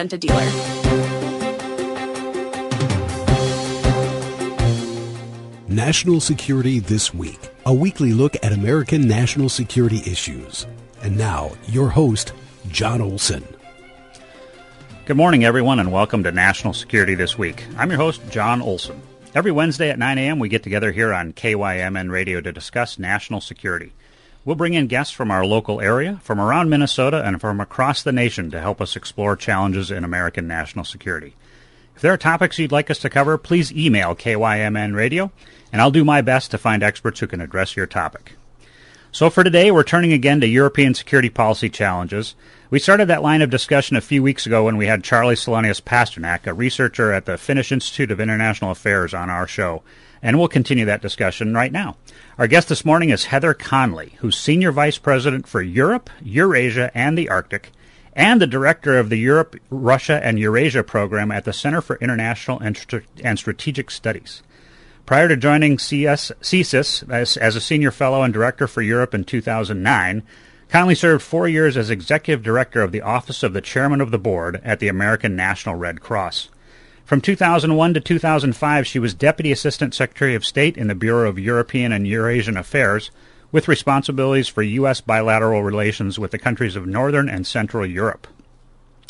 a dealer. National Security This Week, a weekly look at American national security issues. And now, your host, Jon Olson. Good morning, everyone, and welcome to National Security This Week. I'm your host, Jon Olson. Every Wednesday at 9 a.m., we get together here on KYMN Radio to discuss national security. We'll bring in guests from our local area, from around Minnesota, and from across the nation to help us explore challenges in American national security. If there are topics you'd like us to cover, please email KYMN Radio, and I'll do my best to find experts who can address your topic. So for today, we're turning again to European security policy challenges. We started that line of discussion a few weeks ago when we had Charly Salonius Pasternak, a researcher at the Finnish Institute of International Affairs, on our show, and we'll continue that discussion right now. Our guest this morning is Heather Conley, who's Senior Vice President for Europe, Eurasia, and the Arctic, and the Director of the Europe, Russia, and Eurasia program at the Center for International and, Strategic Studies. Prior to joining CS, CSIS as, as a Senior Fellow and Director for Europe in 2009, Conley served four years as Executive Director of the Office of the Chairman of the Board at the American National Red Cross. From 2001 to 2005, she was Deputy Assistant Secretary of State in the Bureau of European and Eurasian Affairs, with responsibilities for U.S. bilateral relations with the countries of Northern and Central Europe.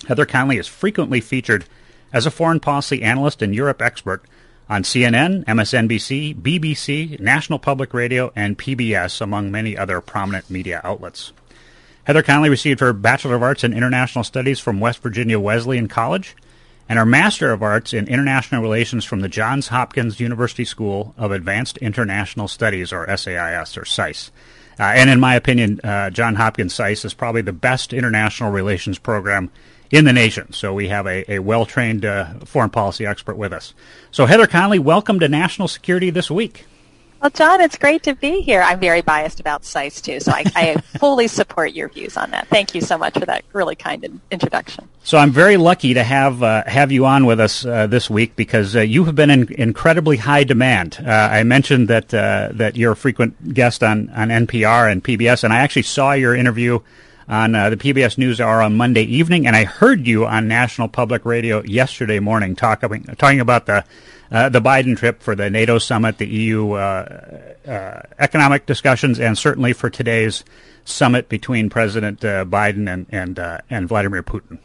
Heather Conley is frequently featured as a foreign policy analyst and Europe expert on CNN, MSNBC, BBC, National Public Radio, and PBS, among many other prominent media outlets. Heather Conley received her Bachelor of Arts in International Studies from West Virginia Wesleyan College and her Master of Arts in International Relations from the Johns Hopkins University School of Advanced International Studies, or SAIS, or SAIS. Uh, and in my opinion, uh, John Hopkins SAIS is probably the best international relations program in the nation. So we have a, a well trained uh, foreign policy expert with us. So, Heather Conley, welcome to National Security This Week. Well, Jon, it's great to be here. I'm very biased about SAIS too, so I, I fully support your views on that. Thank you so much for that really kind introduction. So I'm very lucky to have uh, have you on with us uh, this week because uh, you have been in incredibly high demand. Uh, I mentioned that uh, that you're a frequent guest on on NPR and PBS, and I actually saw your interview on uh, the PBS NewsHour on Monday evening, and I heard you on National Public Radio yesterday morning talking talking about the uh, the Biden trip for the NATO summit, the EU uh, uh, economic discussions, and certainly for today's summit between President uh, Biden and and, and Vladimir Putin.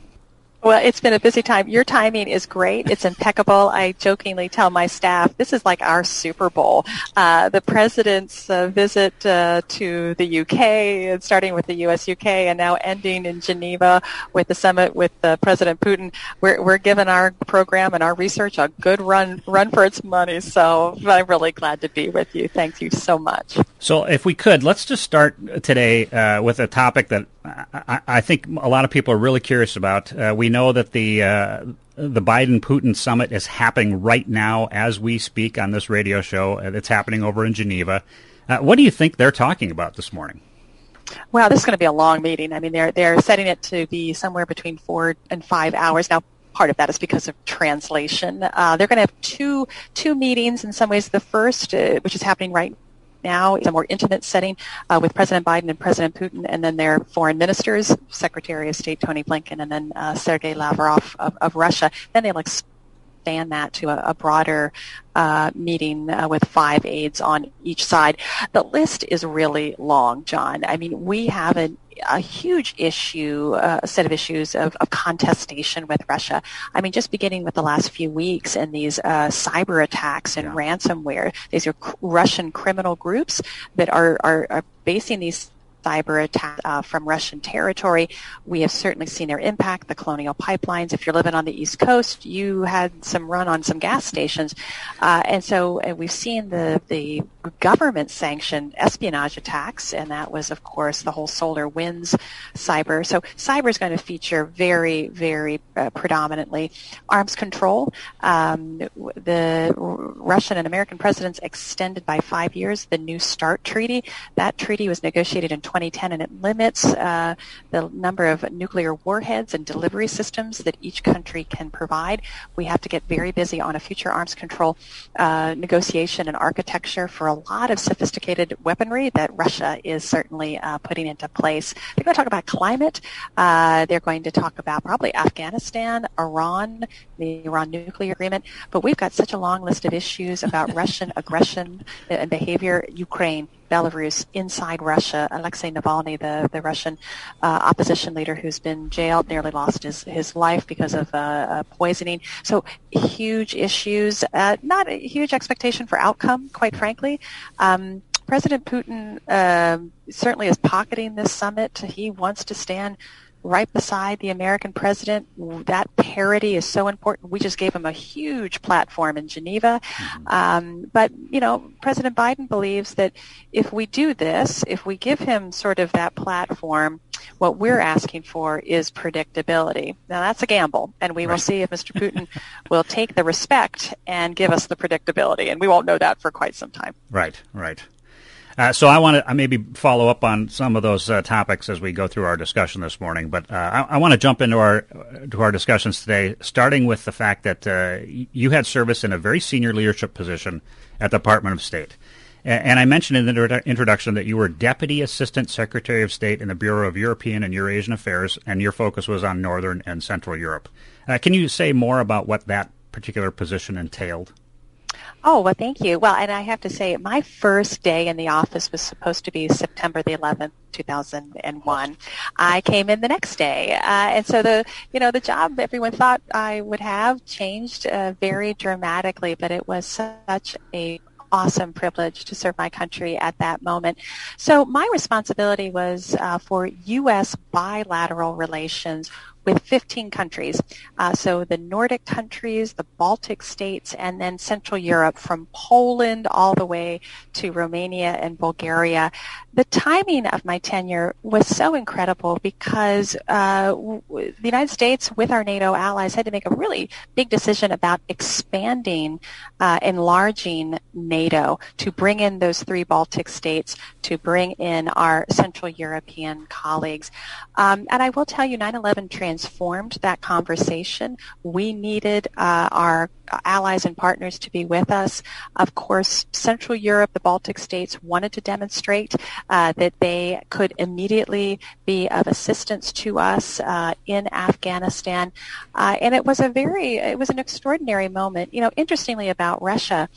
Well, it's been a busy time. Your timing is great. It's impeccable. I jokingly tell my staff this is like our Super Bowl. Uh, the president's uh, visit uh, to the UK, starting with the U.S. UK, and now ending in Geneva with the summit with uh, President Putin. We're, we're giving our program and our research a good run run for its money. So I'm really glad to be with you. Thank you so much. So, if we could, let's just start today uh, with a topic that I, I, think a lot of people are really curious about. Uh, we know that the uh, the Biden Putin summit is happening right now as we speak on this radio show. It's happening over in Geneva. Uh, what do you think they're talking about this morning? Well, this is going to be a long meeting. I mean, they're they're setting it to be somewhere between four and five hours now part of that is because of translation. Uh, they're going to have two two meetings. In some ways, the first, uh, which is happening right now is a more intimate setting uh, with President Biden and President Putin, and then their foreign ministers, Secretary of State Tony Blinken, and then uh, Sergei Lavrov of, of Russia. Then they'll expand that to a, a broader uh, meeting uh, with five aides on each side. The list is really long, Jon. I mean, we have an a huge issue, uh, a set of issues of, of, contestation with Russia. I mean, just beginning with the last few weeks and these uh, cyber attacks and yeah. ransomware, these are Russian criminal groups that are, are, are basing these cyber attack uh, from Russian territory. We have certainly seen their impact, the Colonial pipelines. If you're living on the East Coast, you had some run on some gas stations. Uh, and so and we've seen the, the government sanctioned espionage attacks, and that was, of course, the whole SolarWinds cyber. So cyber is going to feature very, very uh, predominantly. Arms control. Um, the Russian and American presidents extended by five years the New START treaty. That treaty was negotiated in 2010, and it limits uh, the number of nuclear warheads and delivery systems that each country can provide. We have to get very busy on a future arms control uh, negotiation and architecture for a lot of sophisticated weaponry that Russia is certainly uh, putting into place. They're going to talk about climate. Uh, they're going to talk about probably Afghanistan, Iran, the Iran nuclear agreement. But we've got such a long list of issues about Russian aggression and behavior, Ukraine, Belarus, inside Russia, Alexei Navalny, the, the Russian uh, opposition leader who's been jailed, nearly lost his, his life because of uh, uh, poisoning. So huge issues, uh, not a huge expectation for outcome, quite frankly. Um, President Putin um, certainly is pocketing this summit. He wants to stand right beside the American president. That parity is so important. We just gave him a huge platform in Geneva. Mm-hmm. Um, but, you know, President Biden believes that if we do this, if we give him sort of that platform, what we're asking for is predictability. Now that's a gamble, and we right. will see if Mr. Putin will take the respect and give us the predictability, and we won't know that for quite some time. Right, right. Uh, so I want to maybe follow up on some of those uh, topics as we go through our discussion this morning. But uh, I, I want to jump into our to our discussions today, starting with the fact that uh, you had service in a very senior leadership position at the Department of State. And I mentioned in the introduction that you were Deputy Assistant Secretary of State in the Bureau of European and Eurasian Affairs, and your focus was on Northern and Central Europe. Uh, can you say more about what that particular position entailed? Oh, well, thank you. Well, and I have to say, my first day in the office was supposed to be September the 11th, 2001. I came in the next day. Uh, and so the, you know, the job everyone thought I would have changed uh, very dramatically, but it was such a awesome privilege to serve my country at that moment. So my responsibility was uh, for U.S. bilateral relations with 15 countries. Uh, so the Nordic countries, the Baltic states, and then Central Europe from Poland all the way to Romania and Bulgaria. The timing of my tenure was so incredible because uh, the United States, with our NATO allies, had to make a really big decision about expanding, uh, enlarging NATO to bring in those three Baltic states, to bring in our Central European colleagues. Um, and I will tell you, 9/11 trans transformed that conversation. We needed uh, our allies and partners to be with us. Of course, Central Europe, the Baltic states wanted to demonstrate uh, that they could immediately be of assistance to us uh, in Afghanistan. Uh, and it was a very, it was an extraordinary moment. You know, interestingly about Russia,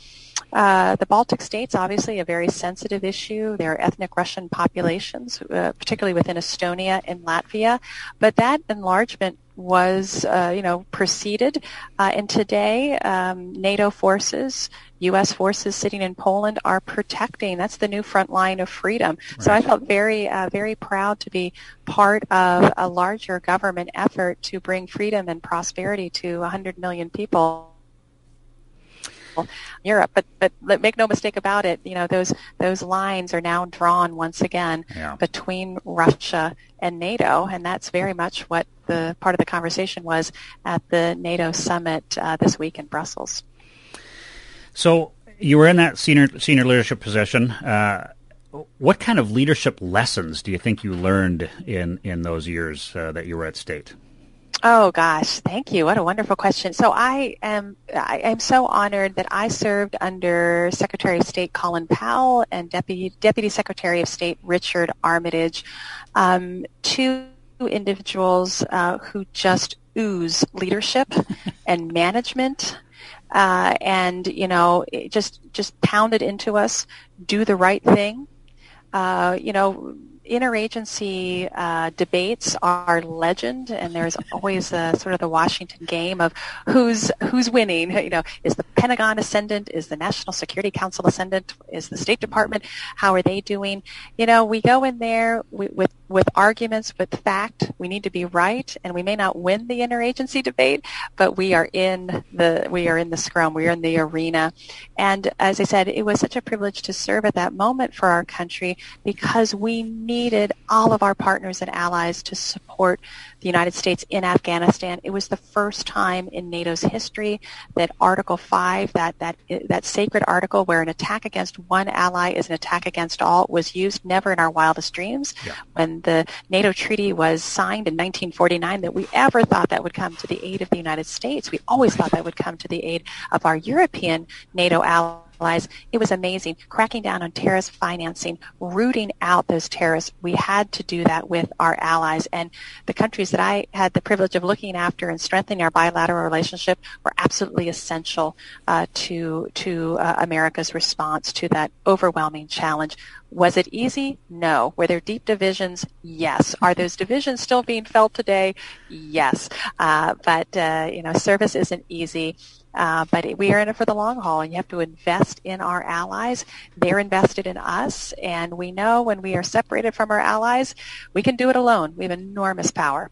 uh, the Baltic states, obviously, a very sensitive issue. There are ethnic Russian populations, uh, particularly within Estonia and Latvia. But that enlargement was, uh, you know, preceded. Uh, and today, um, NATO forces, U.S. forces sitting in Poland are protecting. That's the new front line of freedom. Right. So I felt very, uh, very proud to be part of a larger government effort to bring freedom and prosperity to 100 million people Europe. But but make no mistake about it, you know those those lines are now drawn once again yeah. between Russia and NATO, and that's very much what the part of the conversation was at the NATO summit uh, this week in Brussels. So you were in that senior senior leadership position. Uh, what kind of leadership lessons do you think you learned in in those years uh, that you were at state? Oh gosh, thank you. What a wonderful question. So I am I am so honored that I served under Secretary of State Colin Powell and Deputy Deputy Secretary of State Richard Armitage, um, two individuals uh, who just ooze leadership and management. Uh, and you know, just just pounded into us, do the right thing. Uh, you know, interagency uh, debates are legend, and there's always a, sort of the Washington game of who's who's winning. You know, is the Pentagon ascendant? Is the National Security Council ascendant? Is the State Department? How are they doing? You know, we go in there with with arguments, with fact. We need to be right, and we may not win the interagency debate, but we are in the we are in the scrum. We are in the arena, and as I said, it was such a privilege to serve at that moment for our country because we need needed all of our partners and allies to support the United States in Afghanistan. It was the first time in NATO's history that Article 5, that, that, that sacred article where an attack against one ally is an attack against all, was used never in our wildest dreams. Yeah. When the NATO treaty was signed in 1949 that we ever thought that would come to the aid of the United States. We always thought that would come to the aid of our European NATO allies it was amazing. Cracking down on terrorist financing, rooting out those terrorists. We had to do that with our allies. And the countries that I had the privilege of looking after and strengthening our bilateral relationship were absolutely essential uh, to, to uh, America's response to that overwhelming challenge. Was it easy? No. Were there deep divisions? Yes. Are those divisions still being felt today? Yes. Uh, but, uh, you know, service isn't easy. Uh, but we are in it for the long haul, and you have to invest in our allies. They're invested in us, and we know when we are separated from our allies, we can do it alone. We have enormous power,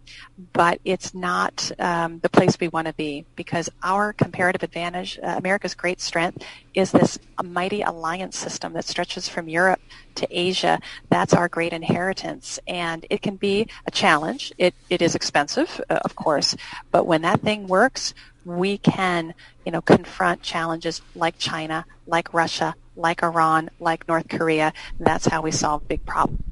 but it's not um, the place we want to be because our comparative advantage, uh, America's great strength, is this mighty alliance system that stretches from Europe to Asia. That's our great inheritance, and it can be a challenge. It it is expensive, uh, of course, but when that thing works we can, you know, confront challenges like China, like Russia, like Iran, like North Korea. That's how we solve big problems.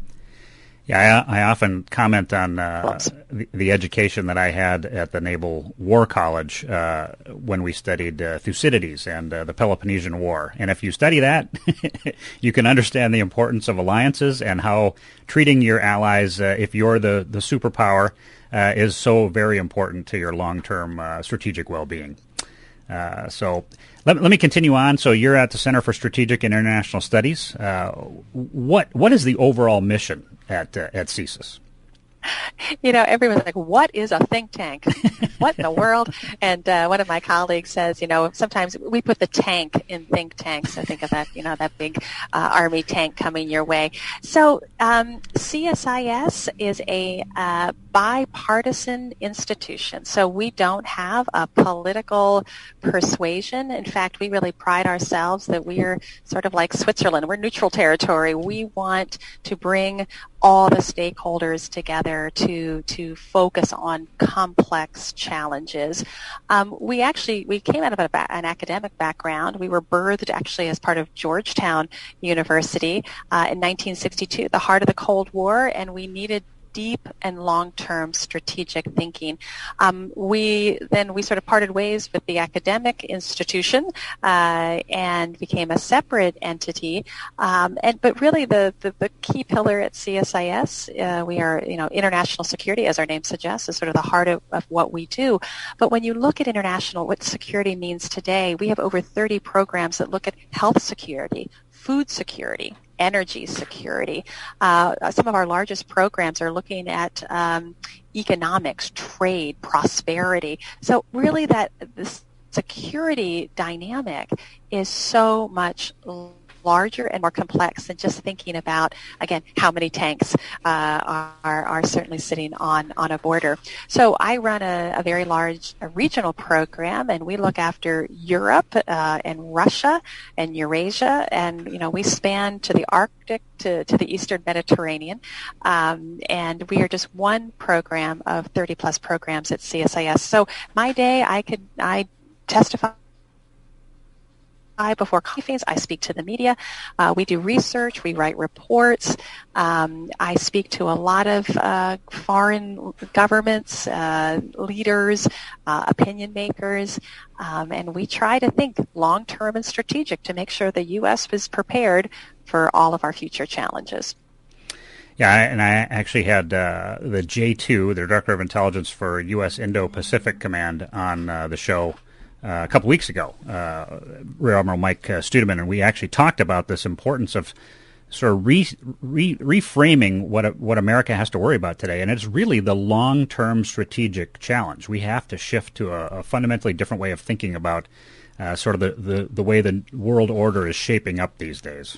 Yeah, I, I often comment on uh, the, the, education that I had at the Naval War College uh, when we studied uh, Thucydides and uh, the Peloponnesian War. And if you study that, you can understand the importance of alliances and how treating your allies, uh, if you're the, the superpower, uh, is so very important to your long-term uh, strategic well-being. Uh, so let, let me continue on. So you're at the Center for Strategic and International Studies. Uh, what what is the overall mission at uh, at CSIS? you know, everyone's like, what is a think tank? what in the world? And uh, one of my colleagues says, you know, sometimes we put the tank in think tanks. So think of that, you know, that big uh, army tank coming your way. So um, CSIS is a uh, bipartisan institution. So we don't have a political persuasion. In fact, we really pride ourselves that we are sort of like Switzerland. We're neutral territory. We want to bring all the stakeholders together to to focus on complex challenges. Um, we actually we came out of a, an academic background. We were birthed actually as part of Georgetown University uh, in 1962, the heart of the Cold War, and we needed deep and long-term strategic thinking. Um, we then we sort of parted ways with the academic institution uh, and became a separate entity. Um, and but really the, the, the key pillar at CSIS, uh, we are you know international security as our name suggests is sort of the heart of, of what we do. But when you look at international, what security means today, we have over 30 programs that look at health security, food security, energy security. Uh, some of our largest programs are looking at um, economics, trade, prosperity. So really that this security dynamic is so much larger and more complex than just thinking about, again, how many tanks uh, are, are certainly sitting on, on a border. So I run a, a very large a regional program, and we look after Europe uh, and Russia and Eurasia, and you know we span to the Arctic to, to the Eastern Mediterranean, um, and we are just one program of 30 plus programs at CSIS. So my day, I could I testify before briefings. I speak to the media. Uh, we do research. We write reports. Um, I speak to a lot of uh, foreign governments, uh, leaders, uh, opinion makers, um, and we try to think long-term and strategic to make sure the U.S. is prepared for all of our future challenges. Yeah, and I actually had uh, the J2, the Director of Intelligence for U.S. Indo-Pacific Command, on uh, the show uh, a couple weeks ago, uh, Rear Admiral Mike uh, Studeman, and we actually talked about this importance of sort of re, re, reframing what what America has to worry about today, and it's really the long term strategic challenge. We have to shift to a, a fundamentally different way of thinking about uh, sort of the, the, the way the world order is shaping up these days.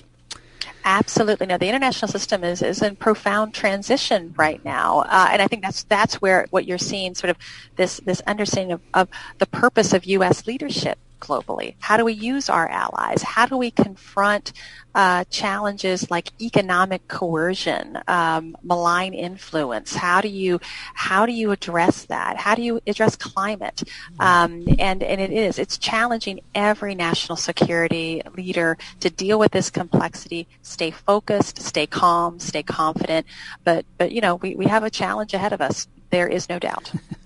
Absolutely. No, the international system is, is in profound transition right now. Uh, and I think that's, that's where what you're seeing sort of this, this understanding of, of the purpose of U.S. leadership globally? How do we use our allies? How do we confront uh, challenges like economic coercion, um, malign influence? How do you how do you address that? How do you address climate? Um, and and it is it's challenging every national security leader to deal with this complexity, stay focused, stay calm, stay confident. But but you know we, we have a challenge ahead of us. There is no doubt.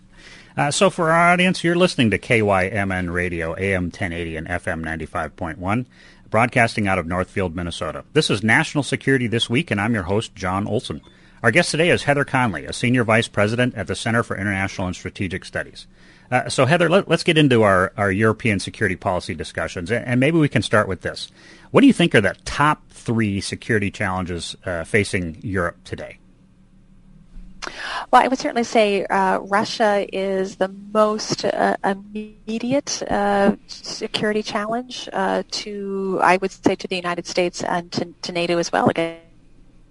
Uh, so, for our audience, you're listening to KYMN Radio, AM 1080 and FM 95.1, broadcasting out of Northfield, Minnesota. This is National Security This Week, and I'm your host, Jon Olson. Our guest today is Heather Conley, a Senior Vice President at the Center for International and Strategic Studies. Uh, so, Heather, let, us get into our, our European security policy discussions, and maybe we can start with this. What do you think are the top three security challenges uh, facing Europe today? Well, I would certainly say uh, Russia is the most uh, immediate uh, security challenge uh, to, I would say, to the United States and to, to NATO as well. Again,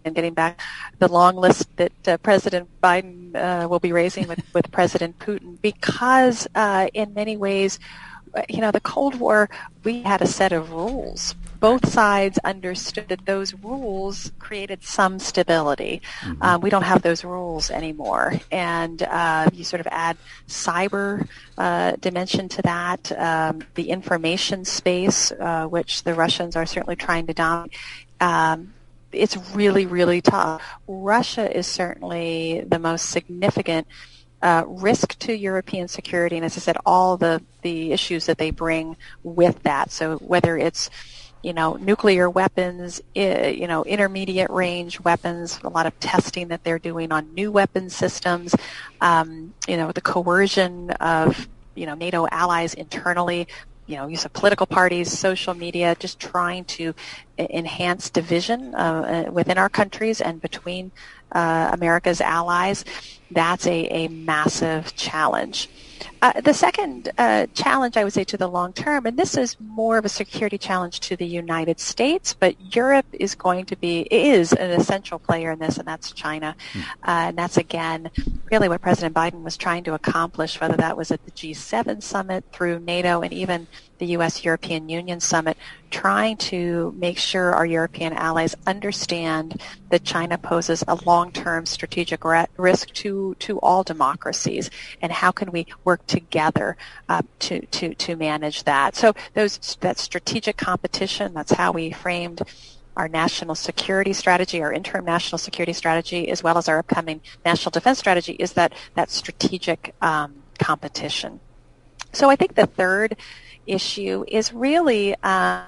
and getting back the long list that uh, President Biden uh, will be raising with, with President Putin, because in many ways, you know, the Cold War, we had a set of rules both sides understood that those rules created some stability. Mm-hmm. Um, we don't have those rules anymore, and uh, you sort of add cyber uh, dimension to that, um, the information space, uh, which the Russians are certainly trying to dominate. Um, it's really, really tough. Russia is certainly the most significant uh, risk to European security, and as I said, all the the issues that they bring with that. So whether it's you know, nuclear weapons, you know, intermediate range weapons, a lot of testing that they're doing on new weapon systems, um, you know, the coercion of, you know, NATO allies internally, you know, use of political parties, social media, just trying to enhance division uh, uh, within our countries and between uh, America's allies. That's a, a massive challenge. Uh, the second uh, challenge, I would say, to the long term, and this is more of a security challenge to the United States, but Europe is going to be is an essential player in this, and that's China, mm. uh, and that's again really what President Biden was trying to accomplish, whether that was at the G7 summit through NATO and even the U.S. European Union summit, trying to make sure our European allies understand that China poses a long-term strategic risk to, to all democracies, and how can we work together uh, to, to, to manage that. So those that strategic competition, that's how we framed our national security strategy, our interim national security strategy, as well as our upcoming national defense strategy, is that that strategic um, competition. So I think the third issue is really um,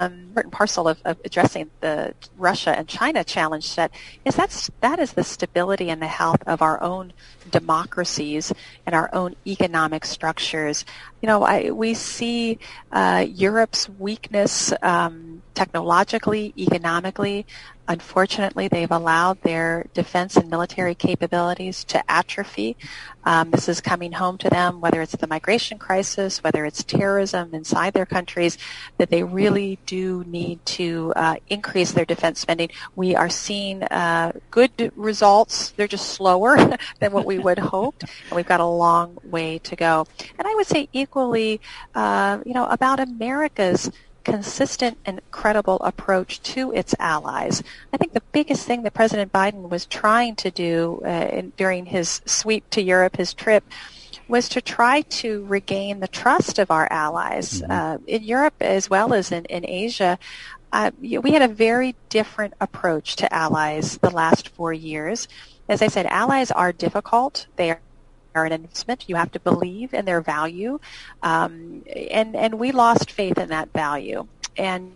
um, part and parcel of, of, addressing the Russia and China challenge set is that's that is the stability and the health of our own democracies and our own economic structures. You know, I, we see uh, Europe's weakness um, technologically, economically. Unfortunately, they've allowed their defense and military capabilities to atrophy. Um, this is coming home to them, whether it's the migration crisis, whether it's terrorism inside their countries, that they really do need to uh, increase their defense spending. We are seeing uh, good results. They're just slower than what we would hope, and we've got a long way to go. And I would say equally, uh, you know, about America's consistent and credible approach to its allies. I think the biggest thing that President Biden was trying to do uh, in, during his sweep to Europe, his trip, was to try to regain the trust of our allies mm-hmm. uh, in Europe as well as in, in Asia. Uh, we had a very different approach to allies the last four years. As I said, allies are difficult. They are an investment. You have to believe in their value, um, and and we lost faith in that value, and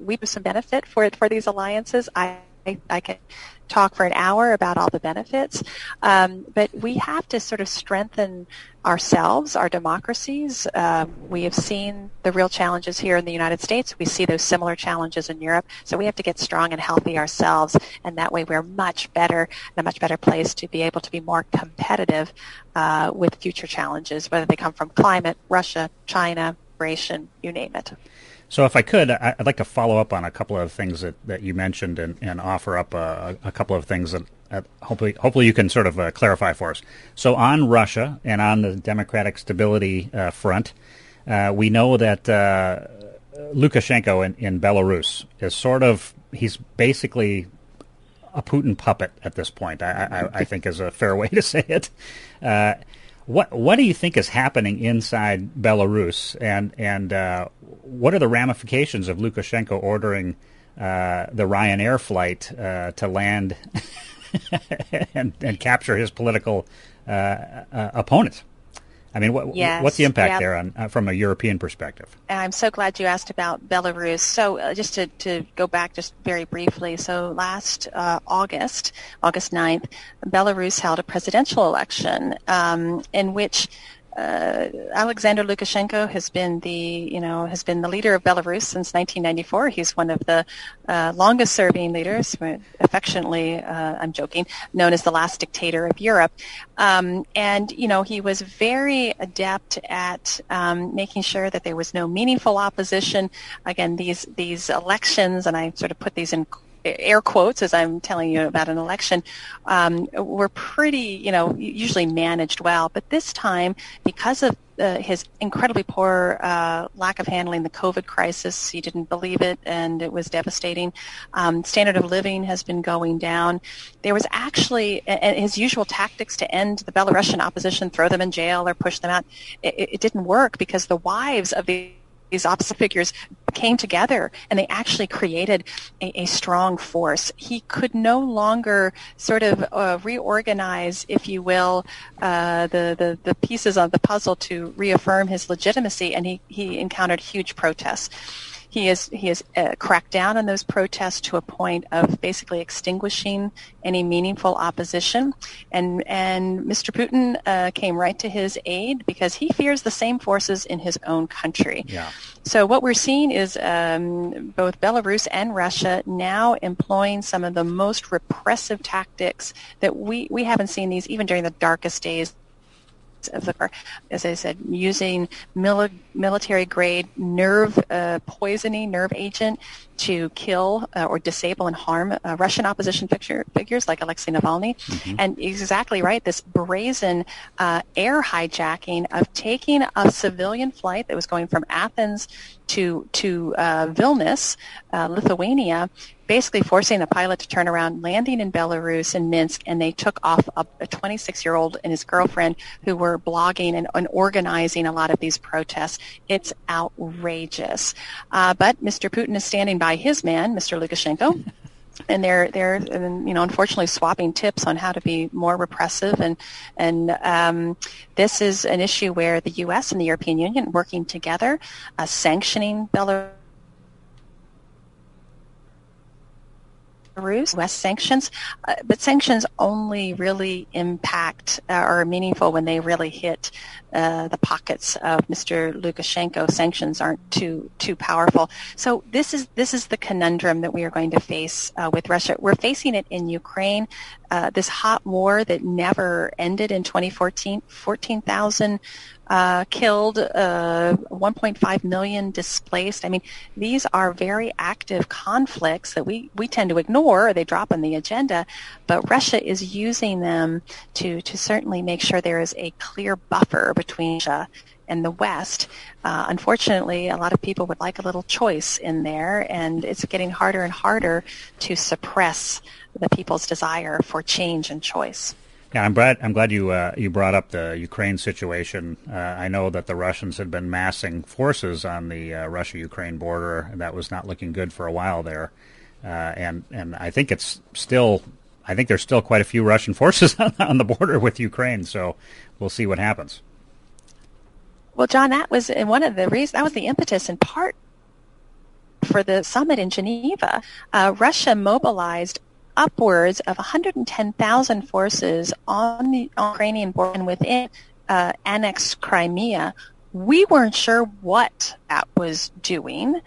we have some benefit for for these alliances. I I can talk for an hour about all the benefits, um, but we have to sort of strengthen ourselves, our democracies. Uh, we have seen the real challenges here in the United States. We see those similar challenges in Europe. So we have to get strong and healthy ourselves, and that way we're much better, in a much better place to be able to be more competitive uh, with future challenges, whether they come from climate, Russia, China, migration, you name it. So, if I could, I'd like to follow up on a couple of things that, that you mentioned and, and offer up a, a couple of things that uh, hopefully hopefully you can sort of uh, clarify for us. So, on Russia and on the democratic stability uh, front, Uh, we know that uh, Lukashenko in, in Belarus is sort of he's basically a Putin puppet at this point. I, I, I think is a fair way to say it. What what do you think is happening inside Belarus, and and uh, what are the ramifications of Lukashenko ordering uh, the Ryanair flight uh, to land and, and capture his political uh, uh, opponent? I mean, what, yes, what's the impact yeah. there on, uh, from a European perspective? I'm so glad you asked about Belarus. So uh, just to, to go back just very briefly, so last uh, August, August 9th, Belarus held a presidential election um, in which uh, Alexander Lukashenko has been the, you know, has been the leader of Belarus since 1994. He's one of the uh, longest-serving leaders, affectionately, uh, I'm joking, known as the last dictator of Europe. Um, and you know, he was very adept at um, making sure that there was no meaningful opposition. Again, these these elections, and I sort of put these in air quotes as I'm telling you about an election, um, were pretty, you know, usually managed well. But this time, because of uh, his incredibly poor uh, lack of handling the COVID crisis, he didn't believe it, and it was devastating. Um, standard of living has been going down. There was actually and his usual tactics to end the Belarusian opposition, throw them in jail or push them out. It, it didn't work because the wives of the these opposite figures came together and they actually created a, a strong force. He could no longer sort of uh, reorganize, if you will, uh, the, the, the pieces of the puzzle to reaffirm his legitimacy, and he, he encountered huge protests. He has he has uh, cracked down on those protests to a point of basically extinguishing any meaningful opposition, and and Mr. Putin uh, came right to his aid because he fears the same forces in his own country. Yeah. So what we're seeing is um, both Belarus and Russia now employing some of the most repressive tactics that we, we haven't seen these even during the darkest days of. As I said, using mili- military grade nerve uh, poisoning, nerve agent to kill uh, or disable and harm uh, Russian opposition figure, figures like Alexei Navalny. Mm-hmm. And exactly right, this brazen uh, air hijacking of taking a civilian flight that was going from Athens to to uh, Vilnius, uh, Lithuania, basically forcing the pilot to turn around, landing in Belarus in Minsk, and they took off a, 26-year-old and his girlfriend who were blogging and, and, organizing a lot of these protests. It's outrageous. Uh, but Mr. Putin is standing by his man, Mr. Lukashenko. and they're they're you know unfortunately swapping tips on how to be more repressive and and um, this is an issue where the U.S. and the European Union working together, uh, sanctioning Belarus Belarus, U.S. sanctions, uh, but sanctions only really impact uh, or are meaningful when they really hit uh, the pockets of Mr. Lukashenko. Sanctions aren't too too powerful. So this is this is the conundrum that we are going to face uh, with Russia. We're facing it in Ukraine. Uh, this hot war that never ended in 2014, 14,000 uh, killed, uh, 1.5 million displaced. I mean, these are very active conflicts that we, we tend to ignore they drop on the agenda, but Russia is using them to, to certainly make sure there is a clear buffer between Russia and the West. Uh, unfortunately, a lot of people would like a little choice in there, and it's getting harder and harder to suppress the people's desire for change and choice. Yeah, I'm glad. I'm glad you uh, you brought up the Ukraine situation. Uh, I know that the Russians had been massing forces on the uh, Russia-Ukraine border, and that was not looking good for a while there. Uh, and and I think it's still. I think there's still quite a few Russian forces on the border with Ukraine. So we'll see what happens. Well, Jon, that was one of the reasons. That was the impetus, in part, for the summit in Geneva. Uh, Russia mobilized upwards of 110,000 forces on the Ukrainian border and within uh, annexed Crimea. We weren't sure what that was doing.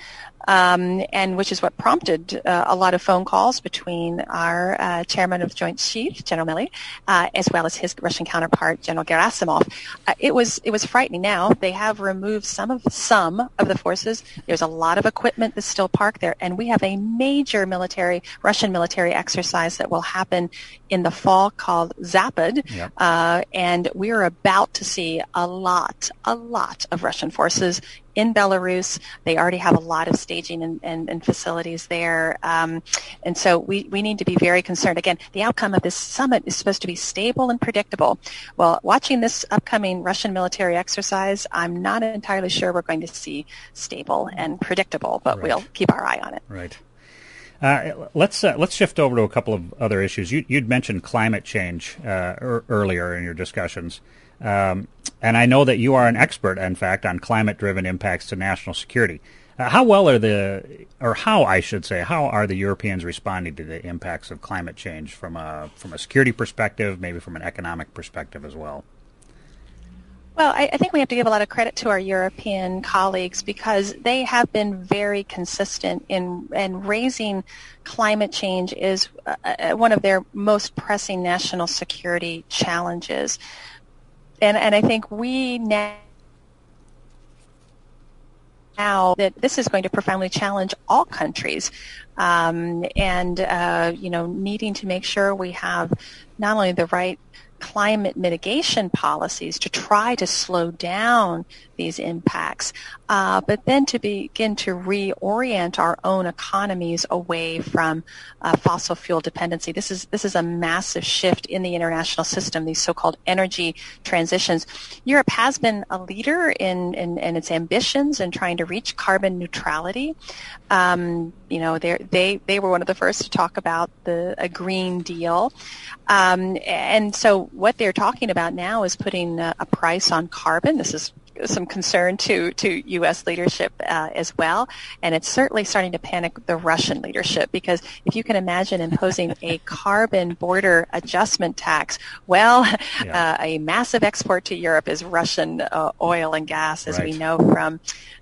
Um, and which is what prompted uh, a lot of phone calls between our uh, chairman of Joint Chiefs, General Milley, uh, as well as his Russian counterpart, General Gerasimov. Uh, it was it was frightening. Now they have removed some of some of the forces. There's a lot of equipment that's still parked there, and we have a major military Russian military exercise that will happen in the fall called Zapad, yep. Uh, and we are about to see a lot, a lot of Russian forces in Belarus. They already have a lot of staging and, and, and facilities there. Um, and so we, we need to be very concerned. Again, the outcome of this summit is supposed to be stable and predictable. Well, watching this upcoming Russian military exercise, I'm not entirely sure we're going to see stable and predictable, but right. we'll keep our eye on it. Right. Uh, let's uh, let's shift over to a couple of other issues. You, would mentioned climate change uh, er- earlier in your discussions. Um, and I know that you are an expert, in fact, on climate-driven impacts to national security. Uh, how well are the, or how I should say, how are the Europeans responding to the impacts of climate change from a from a security perspective, maybe from an economic perspective as well? Well, I, I, think we have to give a lot of credit to our European colleagues because they have been very consistent in in raising climate change is uh, uh one of their most pressing national security challenges. And and I think we now now that this is going to profoundly challenge all countries um, and uh, you know needing to make sure we have not only the right climate mitigation policies to try to slow down these impacts, uh, but then to begin to reorient our own economies away from uh, fossil fuel dependency. This is this is a massive shift in the international system. These so-called energy transitions. Europe has been a leader in in, in its ambitions in trying to reach carbon neutrality. Um, you know, they they were one of the first to talk about the a Green Deal, um, and so what they're talking about now is putting a, a price on carbon. This is some concern to to U.S. leadership uh, as well, and it's certainly starting to panic the Russian leadership because if you can imagine imposing a carbon border adjustment tax, well, yeah. uh, a massive export to Europe is Russian uh, oil and gas, as right. we know from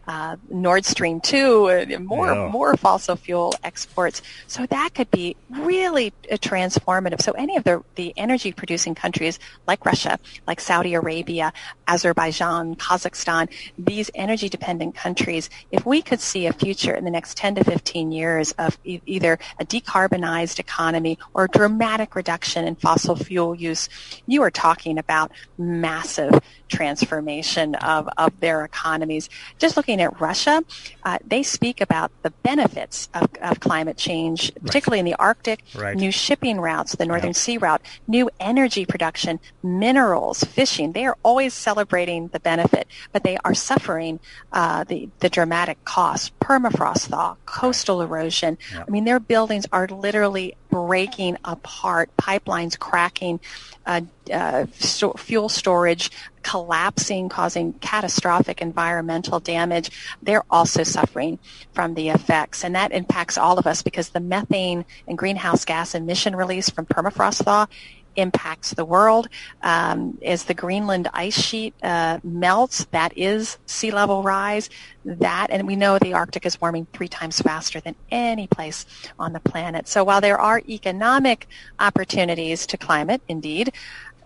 uh, Nord Stream 2, uh, more yeah. more fossil fuel exports. So that could be really transformative. So any of the, the energy producing countries like Russia, like Saudi Arabia, Azerbaijan, Kazakhstan, these energy dependent countries, if we could see a future in the next 10 to 15 years of e- either a decarbonized economy or a dramatic reduction in fossil fuel use, you are talking about massive transformation of, of their economies. Just looking at Russia, uh, they speak about the benefits of, of climate change, particularly right. in the Arctic, right. new shipping routes, the Northern yep. Sea Route, new energy production, minerals, fishing. They are always celebrating the benefit, but they are suffering uh, the, the dramatic cost, permafrost thaw, coastal erosion. Yep. I mean, their buildings are literally breaking apart, pipelines cracking, uh, uh, fuel storage collapsing, causing catastrophic environmental damage. They're also suffering from the effects, and that impacts all of us because the methane and greenhouse gas emission release from permafrost thaw impacts the world. Um, as the Greenland ice sheet uh, melts, that is sea level rise. That, and we know the Arctic is warming three times faster than any place on the planet. So while there are economic opportunities to climate, indeed,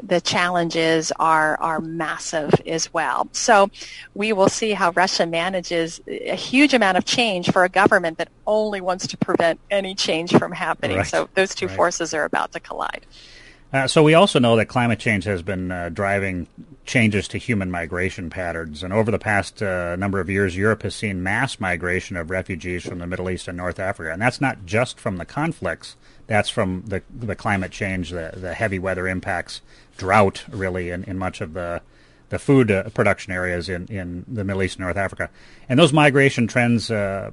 the challenges are are massive as well. So we will see how Russia manages a huge amount of change for a government that only wants to prevent any change from happening. Right. So those two right. forces are about to collide. Uh, so we also know that climate change has been uh, driving changes to human migration patterns, and over the past uh, number of years, Europe has seen mass migration of refugees from the Middle East and North Africa, and that's not just from the conflicts. That's from the the climate change, the the heavy weather impacts, drought, really, in, in much of the the food uh, production areas in, in the Middle East and North Africa, and those migration trends. Uh,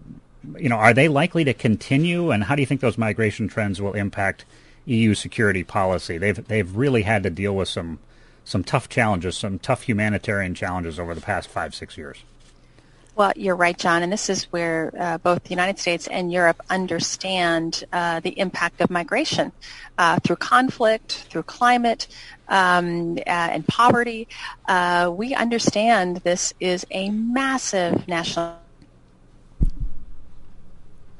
you know, are they likely to continue, and how do you think those migration trends will impact EU security policy. They've they've really had to deal with some some tough challenges, some tough humanitarian challenges over the past five six years. Well, you're right, Jon, and this is where uh, both the United States and Europe understand uh, the impact of migration uh, through conflict, through climate, um, uh, and poverty. Uh, we understand this is a massive national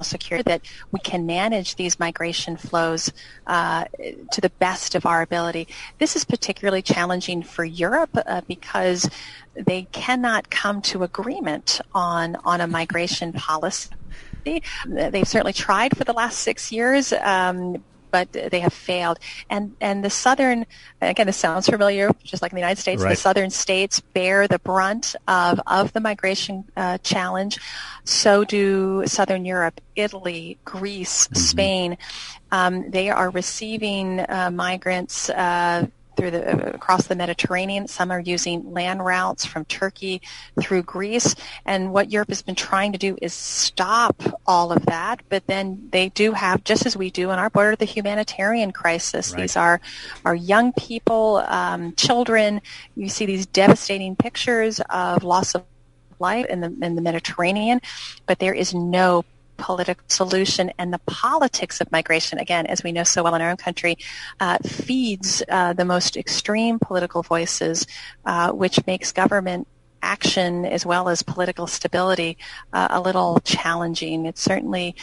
security that we can manage these migration flows uh, to the best of our ability. This is particularly challenging for Europe uh, because they cannot come to agreement on on a migration policy. They've certainly tried for the last six years, um, but they have failed. And and the southern, again, this sounds familiar, just like in the United States, right. the southern states bear the brunt of of the migration uh, challenge. So do southern Europe, Italy, Greece, mm-hmm. Spain. Um, they are receiving uh, migrants. Uh, through the across the Mediterranean. Some are using land routes from Turkey through Greece. And what Europe has been trying to do is stop all of that. But then they do have, just as we do on our border, the humanitarian crisis. Right. These are are young people, um, children. You see these devastating pictures of loss of life in the in the Mediterranean, but there is no political solution and the politics of migration, again, as we know so well in our own country, uh, feeds uh, the most extreme political voices, uh, which makes government action as well as political stability uh, a little challenging. It certainly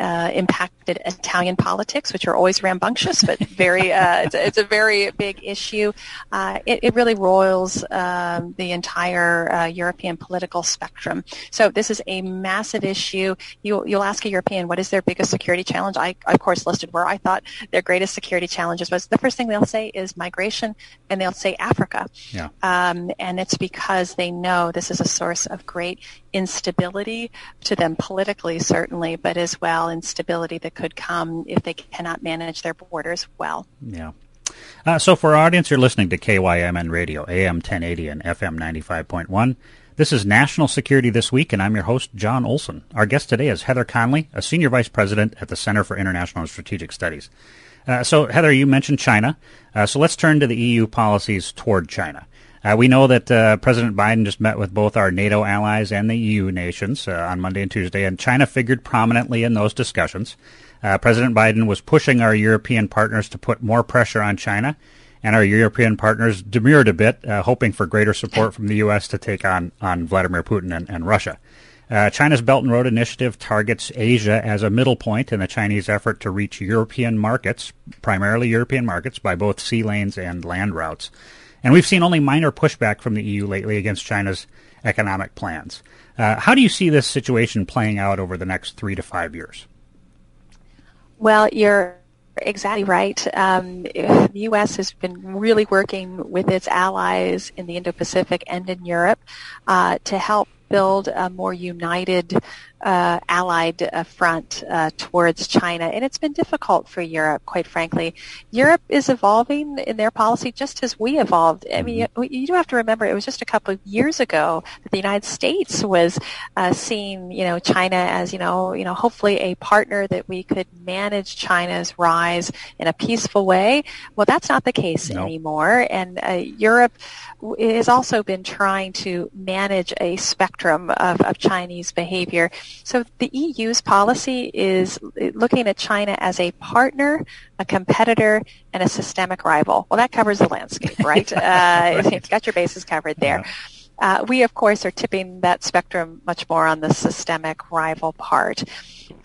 uh, impacted Italian politics, which are always rambunctious, but very uh, it's, it's, a very big issue. Uh, it, it, really roils um, the entire uh, European political spectrum. So this is a massive issue. You, will ask a European what is their biggest security challenge. I, of course listed where I thought their greatest security challenges was. The first thing they'll say is migration, and they'll say Africa. Yeah. Um, and it's because they know this is a source of great instability to them politically, certainly, but as well instability that could come if they cannot manage their borders well. Yeah. Uh, so, for our audience, you're listening to KYMN Radio, AM 1080 and FM 95.1. This is National Security This Week, and I'm your host, Jon Olson. Our guest today is Heather Conley, a Senior Vice President at the Center for International and Strategic Studies. Uh, so, Heather, you mentioned China. Uh, so, let's turn to the EU policies toward China. Uh, we know that uh, President Biden just met with both our NATO allies and the EU nations uh, on Monday and Tuesday, and China figured prominently in those discussions. Uh, President Biden was pushing our European partners to put more pressure on China, and our European partners demurred a bit, uh, hoping for greater support from the U.S. to take on, on Vladimir Putin and, and Russia. Uh, China's Belt and Road Initiative targets Asia as a middle point in the Chinese effort to reach European markets, primarily European markets, by both sea lanes and land routes. And we've seen only minor pushback from the EU lately against China's economic plans. Uh, how do you see this situation playing out over the next three to five years? Well, you're exactly right. Um, the U.S. has been really working with its allies in the Indo-Pacific and in Europe uh, to help build a more united uh, allied uh, front uh, towards China, and it's been difficult for Europe, quite frankly. Europe is evolving in their policy just as we evolved. I mean, mm-hmm. you, you do have to remember it was just a couple of years ago that the United States was uh, seeing, you know, China as, you know, you know, hopefully a partner that we could manage China's rise in a peaceful way. Well, that's not the case no. anymore, and uh, Europe has also been trying to manage a spectrum of, of Chinese behavior so the EU's policy is looking at China as a partner, a competitor, and a systemic rival. Well, that covers the landscape, right? uh, You've got your bases covered there. Yeah. Uh, we, of course, are tipping that spectrum much more on the systemic rival part.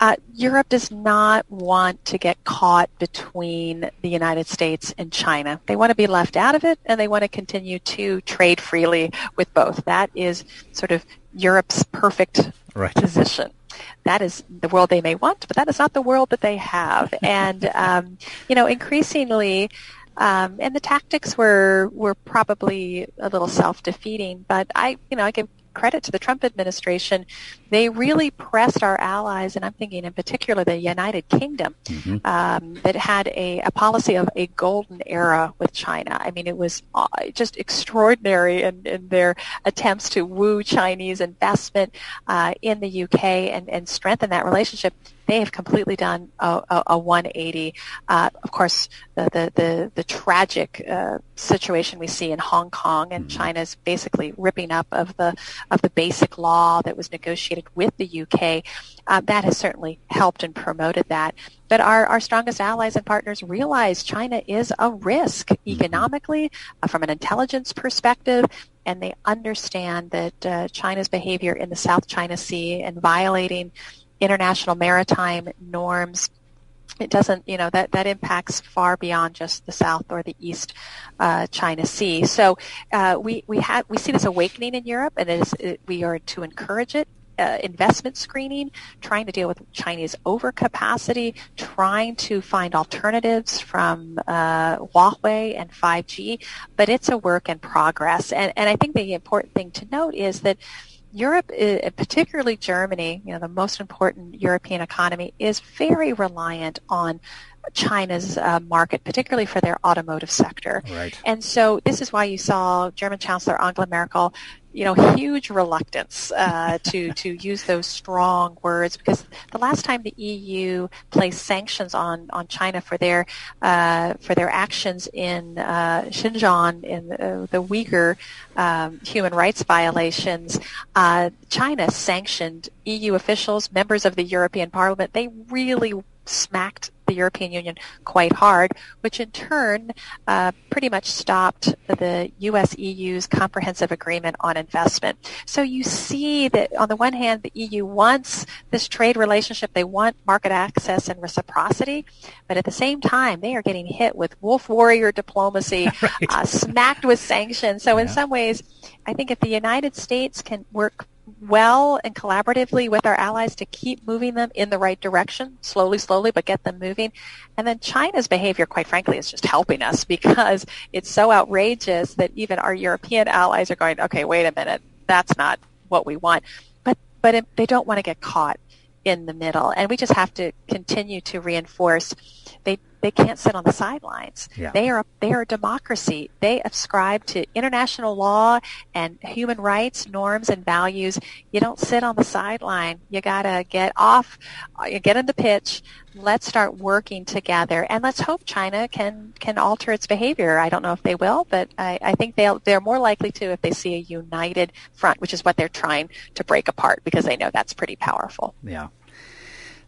Uh, Europe does not want to get caught between the United States and China. They want to be left out of it, and they want to continue to trade freely with both. That is sort of Europe's perfect right. position. That is the world they may want, but that is not the world that they have. And um, you know, increasingly, um, and the tactics were were probably a little self defeating. But I, you know, I give credit to the Trump administration they really pressed our allies, and I'm thinking in particular the United Kingdom, mm-hmm. um, that had a, a, policy of a golden era with China. I mean, it was uh, just extraordinary in, in, their attempts to woo Chinese investment uh, in the UK and, and strengthen that relationship they have completely done a, a, a 180. Uh, of course, the the the, the tragic uh, situation we see in Hong Kong and mm-hmm. China's basically ripping up of the of the basic law that was negotiated with the UK, uh, that has certainly helped and promoted that. But our, our strongest allies and partners realize China is a risk mm-hmm. economically, uh, from an intelligence perspective, and they understand that uh, China's behavior in the South China Sea and violating international maritime norms it doesn't, you know, that, that impacts far beyond just the South or the East uh, China Sea. So uh, we we have we see this awakening in Europe, and it is, it, we are to encourage it. Uh, investment screening, trying to deal with Chinese overcapacity, trying to find alternatives from uh, Huawei and 5G, but it's a work in progress. And, and I think the important thing to note is that Europe, particularly Germany, you know, the most important European economy, is very reliant on China's uh, market, particularly for their automotive sector. Right. And so this is why you saw German Chancellor Angela Merkel you know, huge reluctance uh, to to use those strong words because the last time the EU placed sanctions on, on China for their uh, for their actions in uh, Xinjiang in the, the Uyghur um, human rights violations, uh, China sanctioned EU officials, members of the European Parliament. They really smacked the European Union quite hard, which in turn uh, pretty much stopped the U.S. EU's comprehensive agreement on investment. So you see that on the one hand, the EU wants this trade relationship, they want market access and reciprocity, but at the same time, they are getting hit with wolf warrior diplomacy, right. uh, smacked with sanctions. So yeah. in some ways, I think if the United States can work well and collaboratively with our allies to keep moving them in the right direction, slowly, slowly, but get them moving. And then China's behavior, quite frankly, is just helping us because it's so outrageous that even our European allies are going, okay, wait a minute, that's not what we want. But, but they don't want to get caught in the middle. And we just have to continue to reinforce they they can't sit on the sidelines. Yeah. They are they are a democracy. They ascribe to international law and human rights norms and values. You don't sit on the sideline. You gotta get off. Uh, you get in the pitch. Let's start working together, and let's hope China can can alter its behavior. I don't know if they will, but I, I think they'll they're more likely to if they see a united front, which is what they're trying to break apart because they know that's pretty powerful. Yeah.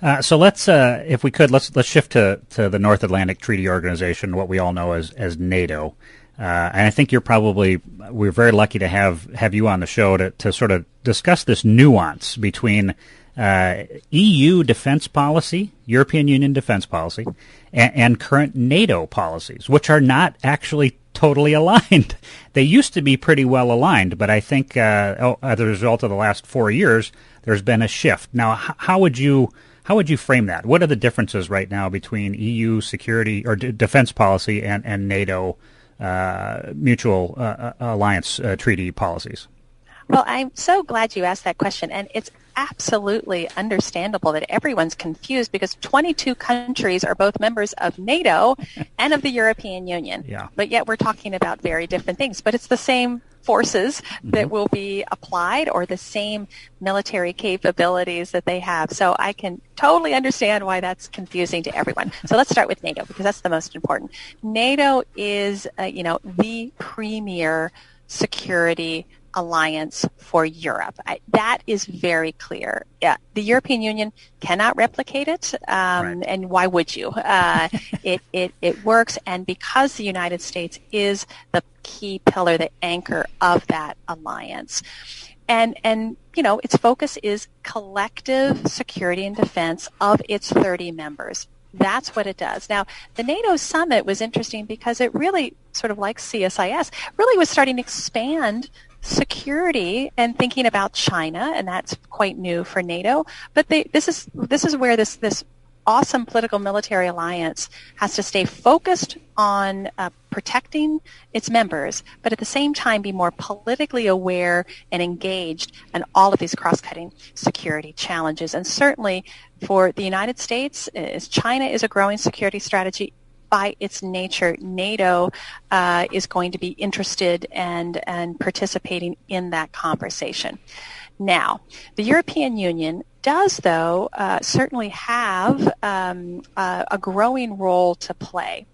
Uh, so let's, uh, if we could, let's let's shift to, to the North Atlantic Treaty Organization, what we all know as as NATO. Uh, and I think you're probably we're very lucky to have have you on the show to to sort of discuss this nuance between uh, EU defense policy, European Union defense policy, and, and current NATO policies, which are not actually totally aligned. they used to be pretty well aligned, but I think uh, oh, as a result of the last four years, there's been a shift. Now, how would you how would you frame that? What are the differences right now between EU security or d- defense policy and, and NATO uh, mutual uh, uh, alliance uh, treaty policies? Well, I'm so glad you asked that question, and it's absolutely understandable that everyone's confused because 22 countries are both members of NATO and of the European Union. Yeah. But yet we're talking about very different things. But it's the same forces mm-hmm. that will be applied or the same military capabilities that they have. So I can totally understand why that's confusing to everyone. So let's start with NATO because that's the most important. NATO is, uh, you know, the premier security alliance for Europe. I, that is very clear. Yeah, the European Union cannot replicate it, um, right. and why would you? Uh, it, it, it works, and because the United States is the key pillar, the anchor of that alliance, and and you know its focus is collective security and defense of its 30 members. That's what it does. Now, the NATO summit was interesting because it really, sort of like CSIS, really was starting to expand security and thinking about China, and that's quite new for NATO. But they, this is this is where this this awesome political military alliance has to stay focused on uh, protecting its members, but at the same time be more politically aware and engaged in all of these cross-cutting security challenges. And certainly for the United States, China is a growing security strategy, by its nature, NATO uh, is going to be interested and, and participating in that conversation. Now, the European Union does, though, uh, certainly have um, uh, a growing role to play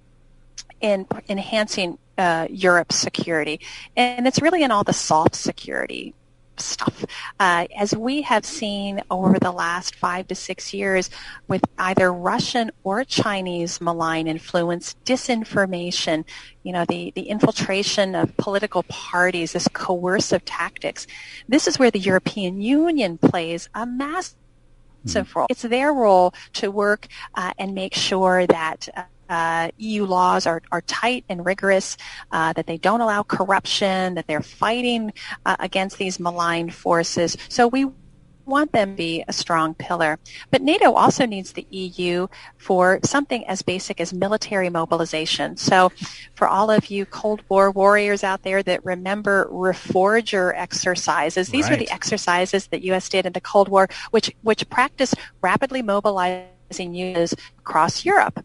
in enhancing uh, Europe's security. And it's really in all the soft security stuff. Uh, as we have seen over the last five to six years with either Russian or Chinese malign influence, disinformation, you know, the, the infiltration of political parties, this coercive tactics, this is where the European Union plays a massive mm-hmm. role. It's their role to work uh, and make sure that uh, EU laws are, are tight and rigorous, uh, that they don't allow corruption, that they're fighting uh, against these malign forces. So we want them to be a strong pillar. But NATO also needs the EU for something as basic as military mobilization. So for all of you Cold War warriors out there that remember Reforger exercises, these right. were the exercises that U.S. did in the Cold War, which, which practiced rapidly mobilizing units across Europe.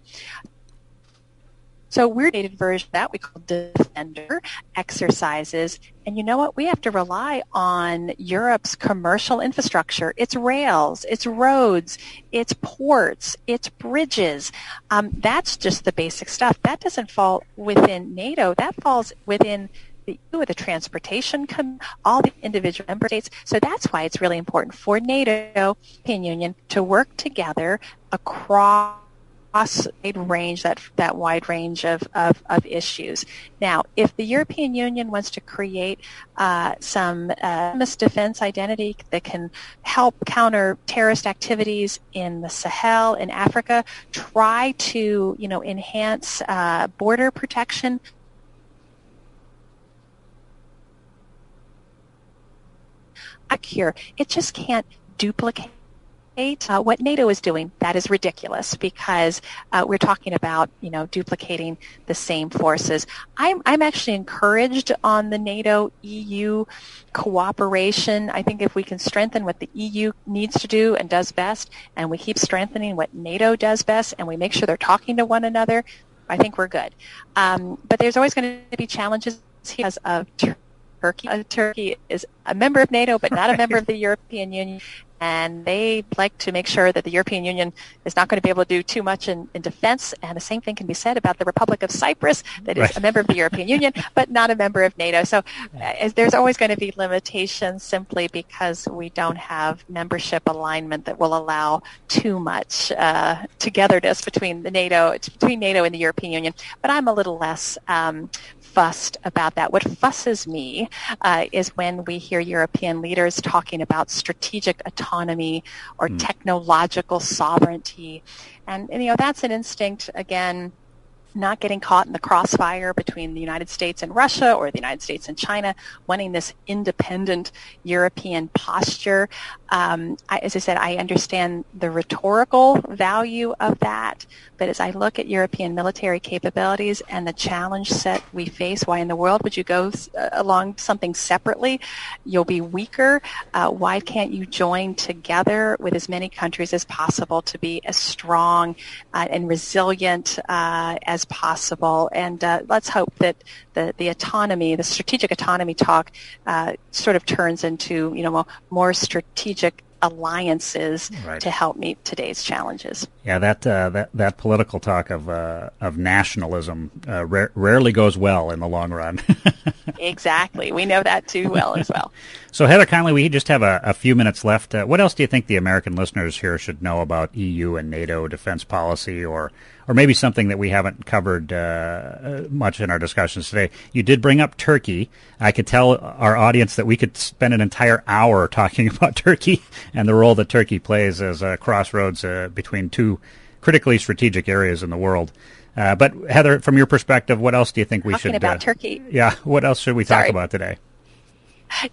So we're dated version of that we call Defender exercises. And you know what? We have to rely on Europe's commercial infrastructure. It's rails, it's roads, it's ports, it's bridges. Um, that's just the basic stuff. That doesn't fall within NATO. That falls within the EU, the transportation, com- all the individual member states. So that's why it's really important for NATO, European Union, to work together across wide range, that, that wide range of, of, of, issues. Now, if the European Union wants to create uh, some uh, defense identity that can help counter terrorist activities in the Sahel, in Africa, try to, you know, enhance uh, border protection, here, it just can't duplicate uh, what NATO is doing, that is ridiculous because uh, we're talking about, you know, duplicating the same forces. I'm, I'm actually encouraged on the NATO EU cooperation. I think if we can strengthen what the EU needs to do and does best, and we keep strengthening what NATO does best, and we make sure they're talking to one another, I think we're good. Um, but there's always going to be challenges here because of Turkey. Uh, Turkey is a member of NATO, but not a member of the European Union and they like to make sure that the European Union is not going to be able to do too much in, in defense. And the same thing can be said about the Republic of Cyprus, that is right. a member of the European Union, but not a member of NATO. So uh, there's always going to be limitations simply because we don't have membership alignment that will allow too much uh, togetherness between the NATO, between NATO and the European Union. But I'm a little less um, fussed about that. What fusses me uh, is when we hear European leaders talking about strategic autonomy or mm. technological sovereignty. And, and, you know, that's an instinct, again, not getting caught in the crossfire between the United States and Russia or the United States and China, wanting this independent European posture. Um, I, as I said, I understand the rhetorical value of that, but as I look at European military capabilities and the challenge set we face, why in the world would you go uh, along something separately? You'll be weaker. Uh, why can't you join together with as many countries as possible to be as strong uh, and resilient uh, as possible? And uh, let's hope that the, the autonomy, the strategic autonomy talk, uh, sort of turns into you know more strategic alliances right. to help meet today's challenges. Yeah, that uh, that that political talk of uh, of nationalism uh, ra- rarely goes well in the long run. exactly, we know that too well as well. so, Heather Conley, we just have a, a few minutes left. Uh, what else do you think the American listeners here should know about EU and NATO defense policy, or or maybe something that we haven't covered uh, much in our discussions today. You did bring up Turkey. I could tell our audience that we could spend an entire hour talking about Turkey and the role that Turkey plays as a crossroads uh, between two critically strategic areas in the world. Uh, but Heather, from your perspective, what else do you think we should talking should? about uh, Turkey. Yeah, what else should we Sorry. talk about today?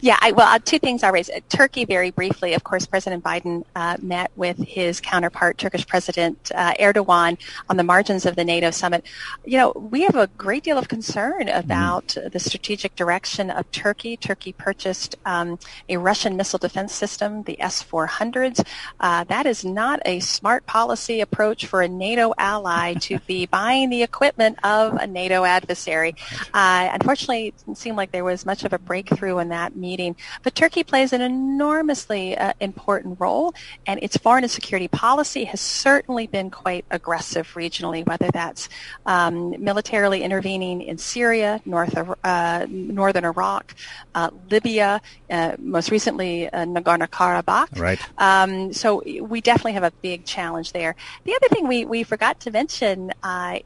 Yeah, I, well, uh, two things I'll raise. Turkey, very briefly, of course, President Biden uh, met with his counterpart, Turkish President uh, Erdogan, on the margins of the NATO summit. You know, we have a great deal of concern about mm. the strategic direction of Turkey. Turkey purchased um, a Russian missile defense system, the S-400s. Uh, that is not a smart policy approach for a NATO ally to be buying the equipment of a NATO adversary. Uh, unfortunately, it didn't seem like there was much of a breakthrough in that that meeting. But Turkey plays an enormously uh, important role, and its foreign and security policy has certainly been quite aggressive regionally, whether that's um, militarily intervening in Syria, North, uh, northern Iraq, uh, Libya, uh, most recently uh, Nagorno-Karabakh. Right. Um, so we definitely have a big challenge there. The other thing we, we forgot to mention, uh,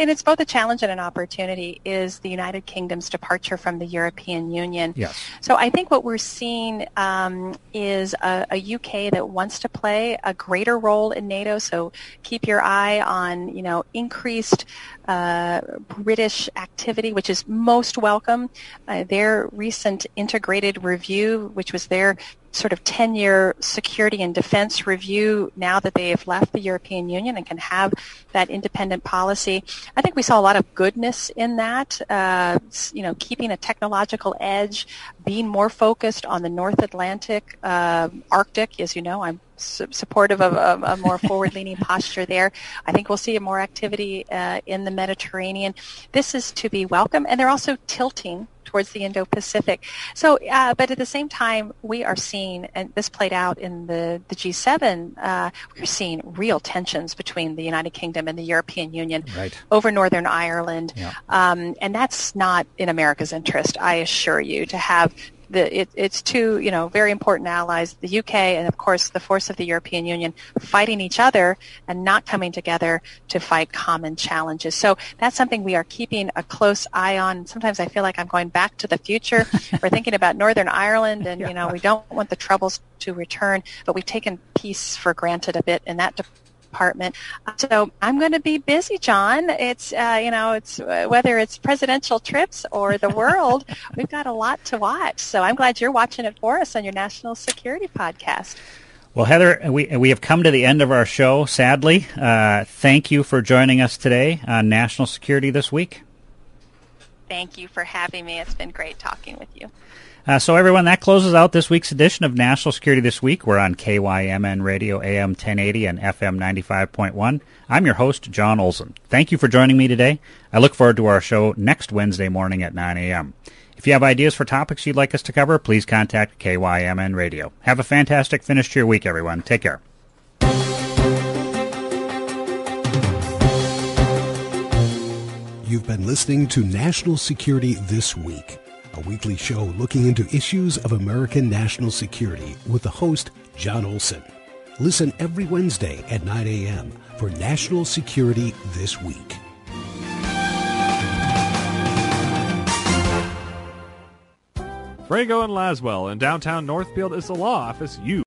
and it's both a challenge and an opportunity, is the United Kingdom's departure from the European Union. Yes. So I think what we're seeing um, is a, a, UK that wants to play a greater role in NATO. So keep your eye on, you know, increased uh, British activity, which is most welcome. Uh, their recent integrated review, which was their sort of 10-year security and defense review now that they have left the European Union and can have that independent policy. I think we saw a lot of goodness in that, uh, you know, keeping a technological edge, being more focused on the North Atlantic, uh, Arctic. As you know, I'm su- supportive of a, a more forward-leaning posture there. I think we'll see more activity uh, in the Mediterranean. This is to be welcome, and they're also tilting towards the Indo-Pacific. So, uh, but at the same time, we are seeing, and this played out in the, the G7, uh, we're seeing real tensions between the United Kingdom and the European Union right. over Northern Ireland. Yeah. Um, and that's not in America's interest, I assure you, to have the, it, it's two, you know, very important allies, the UK and of course the force of the European Union fighting each other and not coming together to fight common challenges. So that's something we are keeping a close eye on. Sometimes I feel like I'm going back to the future. We're thinking about Northern Ireland and, you know, we don't want the troubles to return, but we've taken peace for granted a bit in that department. So I'm going to be busy, Jon. It's uh, you know, it's uh, whether it's presidential trips or the world, we've got a lot to watch. So I'm glad you're watching it for us on your national security podcast. Well, Heather, we we have come to the end of our show. Sadly, uh, thank you for joining us today on National Security this week. Thank you for having me. It's been great talking with you. Uh, so, everyone, that closes out this week's edition of National Security This Week. We're on KYMN Radio, AM 1080 and FM 95.1. I'm your host, Jon Olson. Thank you for joining me today. I look forward to our show next Wednesday morning at 9 a.m. If you have ideas for topics you'd like us to cover, please contact KYMN Radio. Have a fantastic finish to your week, everyone. Take care. You've been listening to National Security This Week a weekly show looking into issues of American national security with the host, Jon Olson. Listen every Wednesday at 9 a.m. for National Security This Week. Frago and Laswell in downtown Northfield is the law office you